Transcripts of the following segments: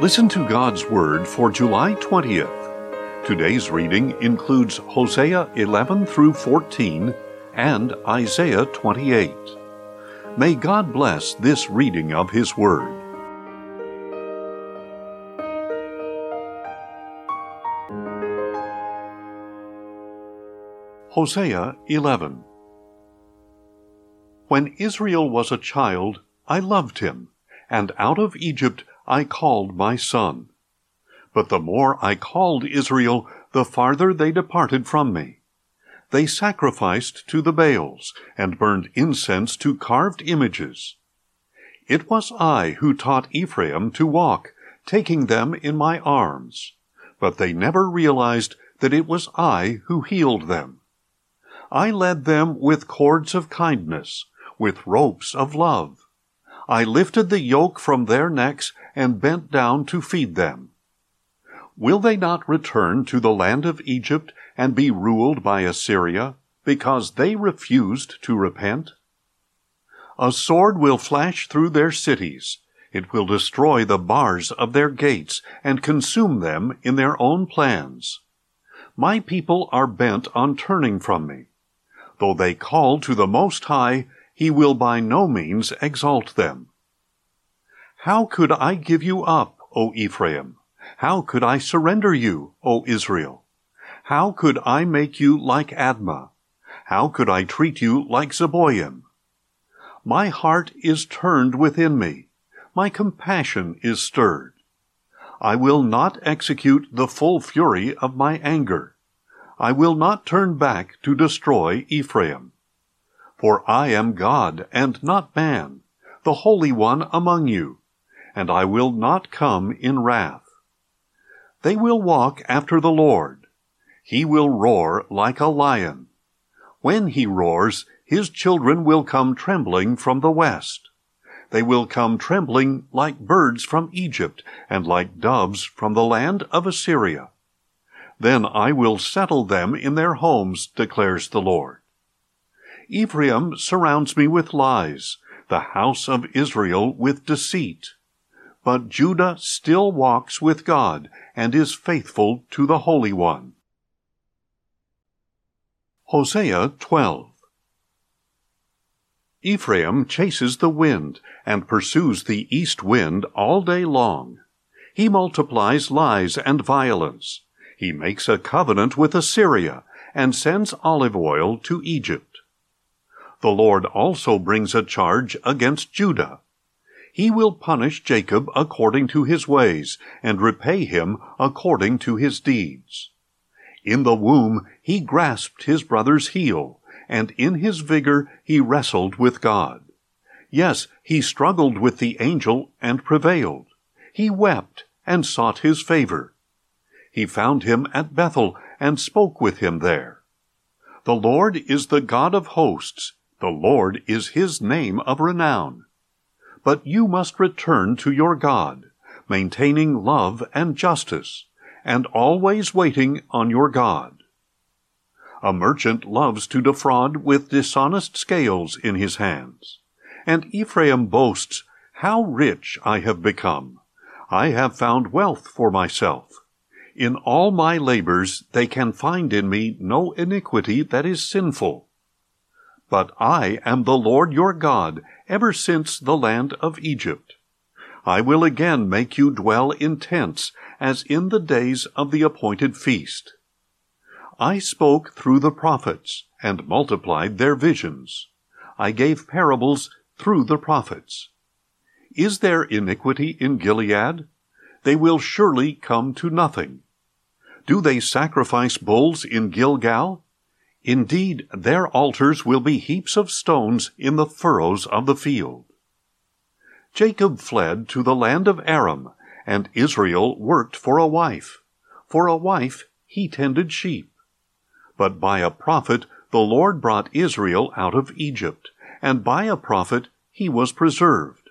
Listen to God's Word for July 20th. Today's reading includes Hosea 11 through 14 and Isaiah 28. May God bless this reading of His Word. Hosea 11 When Israel was a child, I loved him, and out of Egypt I called my son. But the more I called Israel, the farther they departed from me. They sacrificed to the Baals, and burned incense to carved images. It was I who taught Ephraim to walk, taking them in my arms. But they never realized that it was I who healed them. I led them with cords of kindness, with ropes of love. I lifted the yoke from their necks and bent down to feed them. Will they not return to the land of Egypt and be ruled by Assyria, because they refused to repent? A sword will flash through their cities. It will destroy the bars of their gates and consume them in their own plans. My people are bent on turning from me. Though they call to the Most High, he will by no means exalt them. How could I give you up, O Ephraim? How could I surrender you, O Israel? How could I make you like Admah? How could I treat you like Zeboim? My heart is turned within me. My compassion is stirred. I will not execute the full fury of my anger. I will not turn back to destroy Ephraim. For I am God and not man, the Holy One among you and I will not come in wrath. They will walk after the Lord. He will roar like a lion. When he roars, his children will come trembling from the west. They will come trembling like birds from Egypt, and like doves from the land of Assyria. Then I will settle them in their homes, declares the Lord. Ephraim surrounds me with lies, the house of Israel with deceit. But Judah still walks with God and is faithful to the Holy One. Hosea 12 Ephraim chases the wind and pursues the east wind all day long. He multiplies lies and violence. He makes a covenant with Assyria and sends olive oil to Egypt. The Lord also brings a charge against Judah he will punish Jacob according to his ways, and repay him according to his deeds. In the womb he grasped his brother's heel, and in his vigor he wrestled with God. Yes, he struggled with the angel and prevailed. He wept and sought his favor. He found him at Bethel and spoke with him there. The Lord is the God of hosts. The Lord is his name of renown. But you must return to your God, maintaining love and justice, and always waiting on your God. A merchant loves to defraud with dishonest scales in his hands. And Ephraim boasts, How rich I have become! I have found wealth for myself. In all my labors they can find in me no iniquity that is sinful. But I am the Lord your God, ever since the land of Egypt. I will again make you dwell in tents, as in the days of the appointed feast. I spoke through the prophets, and multiplied their visions. I gave parables through the prophets. Is there iniquity in Gilead? They will surely come to nothing. Do they sacrifice bulls in Gilgal? Indeed, their altars will be heaps of stones in the furrows of the field. Jacob fled to the land of Aram, and Israel worked for a wife. For a wife he tended sheep. But by a prophet the Lord brought Israel out of Egypt, and by a prophet he was preserved.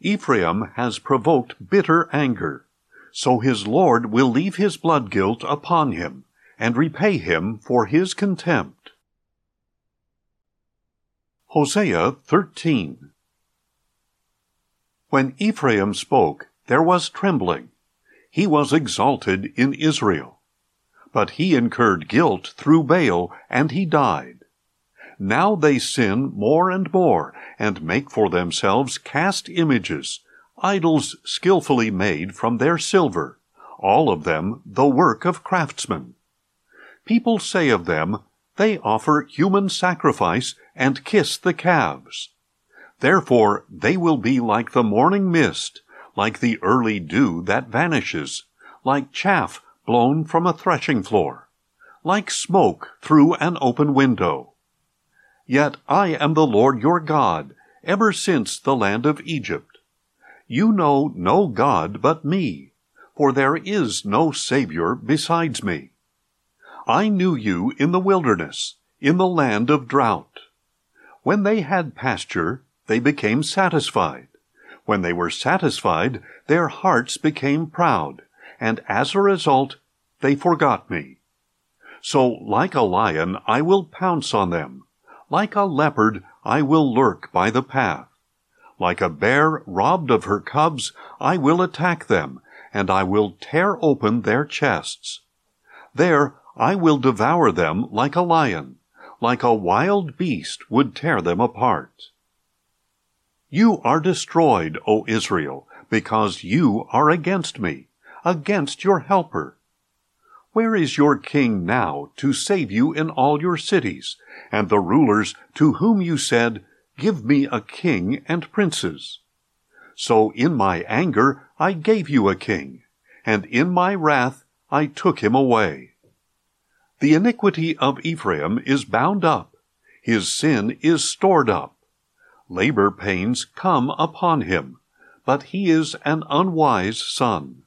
Ephraim has provoked bitter anger, so his Lord will leave his blood guilt upon him and repay him for his contempt. Hosea 13 When Ephraim spoke, there was trembling. He was exalted in Israel. But he incurred guilt through Baal, and he died. Now they sin more and more, and make for themselves cast images, idols skilfully made from their silver, all of them the work of craftsmen. People say of them, they offer human sacrifice and kiss the calves. Therefore they will be like the morning mist, like the early dew that vanishes, like chaff blown from a threshing floor, like smoke through an open window. Yet I am the Lord your God, ever since the land of Egypt. You know no God but me, for there is no Savior besides me. I knew you in the wilderness, in the land of drought. When they had pasture, they became satisfied. When they were satisfied, their hearts became proud, and as a result, they forgot me. So, like a lion, I will pounce on them. Like a leopard, I will lurk by the path. Like a bear robbed of her cubs, I will attack them, and I will tear open their chests. There I will devour them like a lion, like a wild beast would tear them apart. You are destroyed, O Israel, because you are against me, against your helper. Where is your king now to save you in all your cities, and the rulers to whom you said, Give me a king and princes? So in my anger I gave you a king, and in my wrath I took him away. The iniquity of Ephraim is bound up, his sin is stored up. Labor pains come upon him, but he is an unwise son.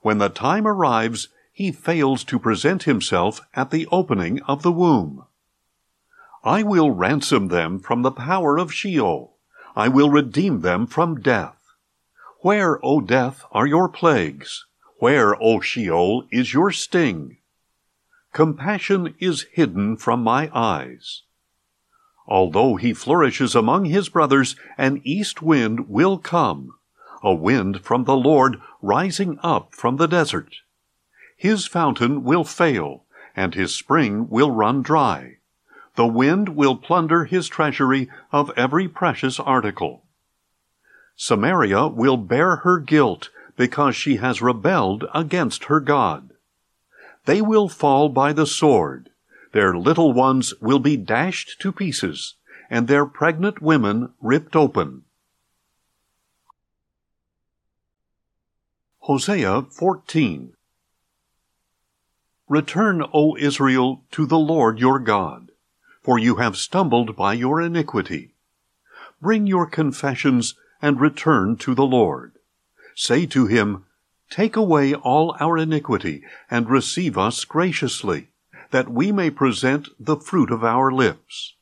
When the time arrives, he fails to present himself at the opening of the womb. I will ransom them from the power of Sheol. I will redeem them from death. Where, O death, are your plagues? Where, O Sheol, is your sting? Compassion is hidden from my eyes. Although he flourishes among his brothers, an east wind will come, a wind from the Lord rising up from the desert. His fountain will fail, and his spring will run dry. The wind will plunder his treasury of every precious article. Samaria will bear her guilt because she has rebelled against her God. They will fall by the sword. Their little ones will be dashed to pieces, and their pregnant women ripped open. Hosea 14 Return, O Israel, to the Lord your God, for you have stumbled by your iniquity. Bring your confessions and return to the Lord. Say to him, Take away all our iniquity, and receive us graciously, that we may present the fruit of our lips.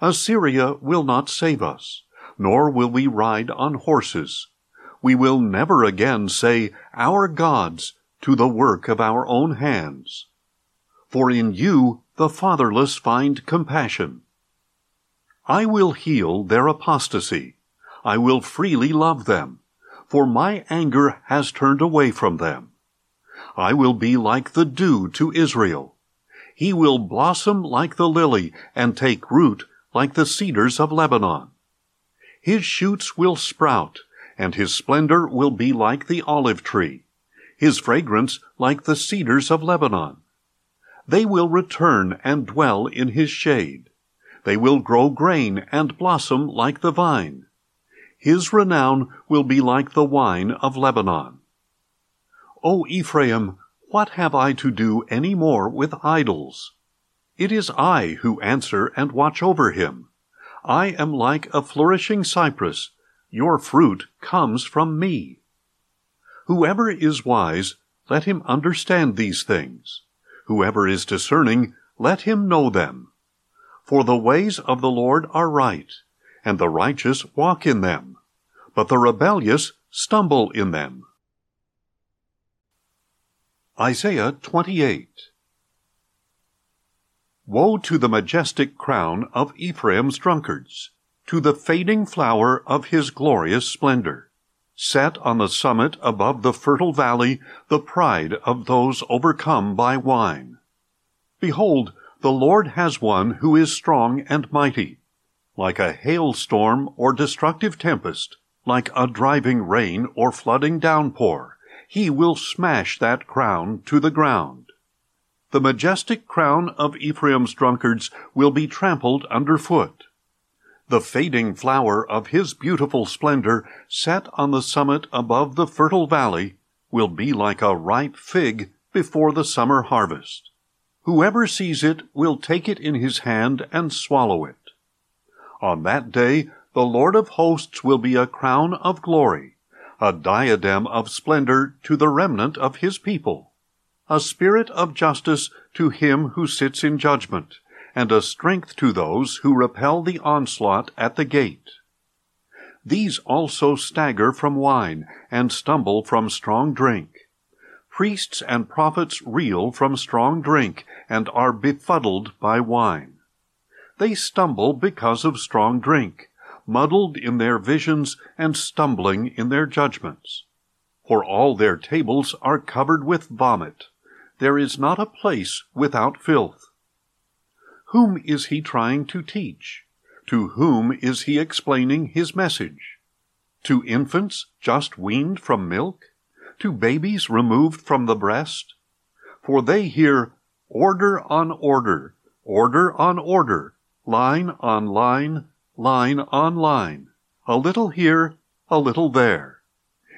Assyria will not save us, nor will we ride on horses. We will never again say, Our gods, to the work of our own hands. For in you the fatherless find compassion. I will heal their apostasy. I will freely love them for my anger has turned away from them. I will be like the dew to Israel. He will blossom like the lily and take root like the cedars of Lebanon. His shoots will sprout, and his splendor will be like the olive tree, his fragrance like the cedars of Lebanon. They will return and dwell in his shade. They will grow grain and blossom like the vine. His renown will be like the wine of Lebanon. O Ephraim, what have I to do any more with idols? It is I who answer and watch over him. I am like a flourishing cypress. Your fruit comes from me. Whoever is wise, let him understand these things. Whoever is discerning, let him know them. For the ways of the Lord are right and the righteous walk in them, but the rebellious stumble in them. Isaiah 28 Woe to the majestic crown of Ephraim's drunkards, to the fading flower of his glorious splendor. set on the summit above the fertile valley, the pride of those overcome by wine. Behold, the Lord has one who is strong and mighty. Like a hailstorm or destructive tempest, like a driving rain or flooding downpour, he will smash that crown to the ground. The majestic crown of Ephraim's drunkards will be trampled underfoot. The fading flower of his beautiful splendor, set on the summit above the fertile valley, will be like a ripe fig before the summer harvest. Whoever sees it will take it in his hand and swallow it. On that day, the Lord of hosts will be a crown of glory, a diadem of splendor to the remnant of his people, a spirit of justice to him who sits in judgment, and a strength to those who repel the onslaught at the gate. These also stagger from wine, and stumble from strong drink. Priests and prophets reel from strong drink, and are befuddled by wine. They stumble because of strong drink, muddled in their visions, and stumbling in their judgments. For all their tables are covered with vomit. There is not a place without filth. Whom is he trying to teach? To whom is he explaining his message? To infants just weaned from milk? To babies removed from the breast? For they hear order on order, order on order, line on line, line on line, a little here, a little there.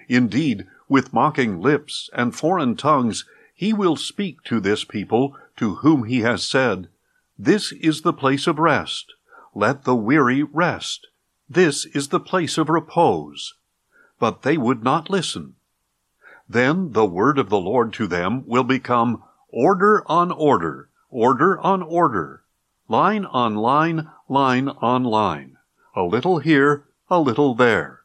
Indeed, with mocking lips and foreign tongues, he will speak to this people to whom he has said, this is the place of rest. Let the weary rest. This is the place of repose. But they would not listen. Then the word of the Lord to them will become order on order, order on order, line on line, line on line, a little here, a little there,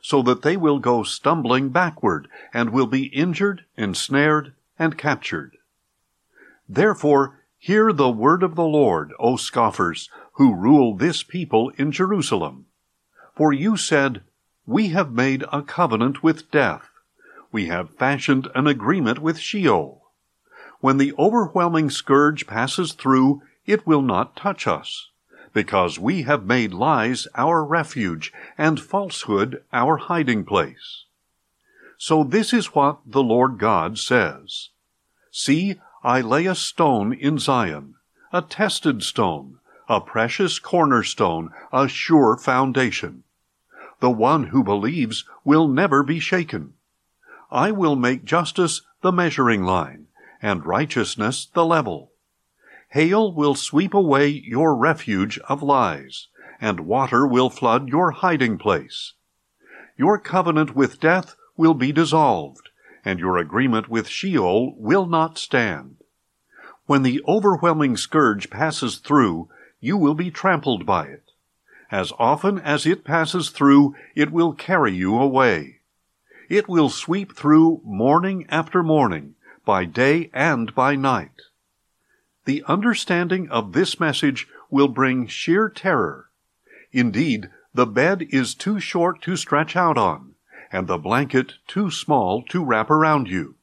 so that they will go stumbling backward and will be injured, ensnared, and captured. Therefore, Hear the word of the Lord, O scoffers, who rule this people in Jerusalem. For you said, We have made a covenant with death. We have fashioned an agreement with Sheol. When the overwhelming scourge passes through, it will not touch us, because we have made lies our refuge and falsehood our hiding place. So this is what the Lord God says. See, I lay a stone in Zion, a tested stone, a precious cornerstone, a sure foundation. The one who believes will never be shaken. I will make justice the measuring line, and righteousness the level. Hail will sweep away your refuge of lies, and water will flood your hiding place. Your covenant with death will be dissolved, and your agreement with Sheol will not stand. When the overwhelming scourge passes through, you will be trampled by it. As often as it passes through, it will carry you away. It will sweep through morning after morning, by day and by night. The understanding of this message will bring sheer terror. Indeed, the bed is too short to stretch out on and the blanket too small to wrap around you.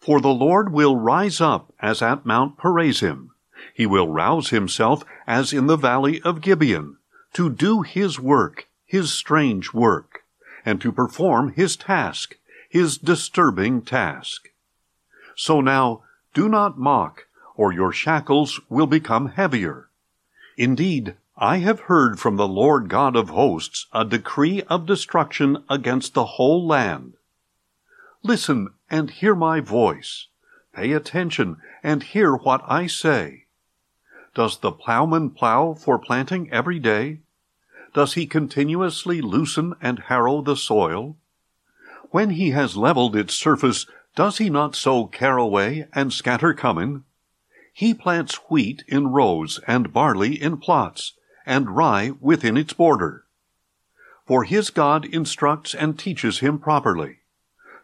For the Lord will rise up as at Mount Perazim. He will rouse himself as in the valley of Gibeon, to do his work, his strange work, and to perform his task, his disturbing task. So now, do not mock, or your shackles will become heavier. Indeed, I have heard from the Lord God of hosts a decree of destruction against the whole land. Listen and hear my voice. Pay attention and hear what I say. Does the plowman plow for planting every day? Does he continuously loosen and harrow the soil? When he has leveled its surface, does he not sow caraway and scatter cumin? He plants wheat in rows and barley in plots and rye within its border. For his God instructs and teaches him properly.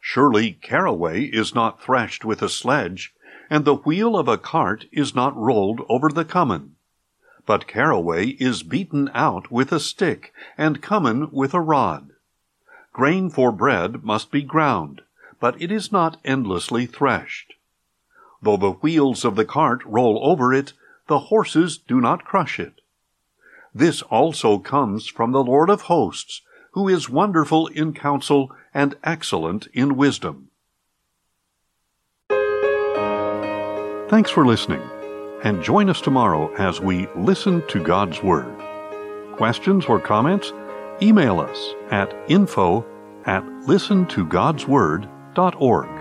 Surely caraway is not threshed with a sledge, and the wheel of a cart is not rolled over the cumin. But caraway is beaten out with a stick, and cumin with a rod. Grain for bread must be ground, but it is not endlessly threshed. Though the wheels of the cart roll over it, the horses do not crush it. This also comes from the Lord of hosts, who is wonderful in counsel and excellent in wisdom. Thanks for listening, and join us tomorrow as we listen to God's Word. Questions or comments? Email us at info at listentogodsword.org.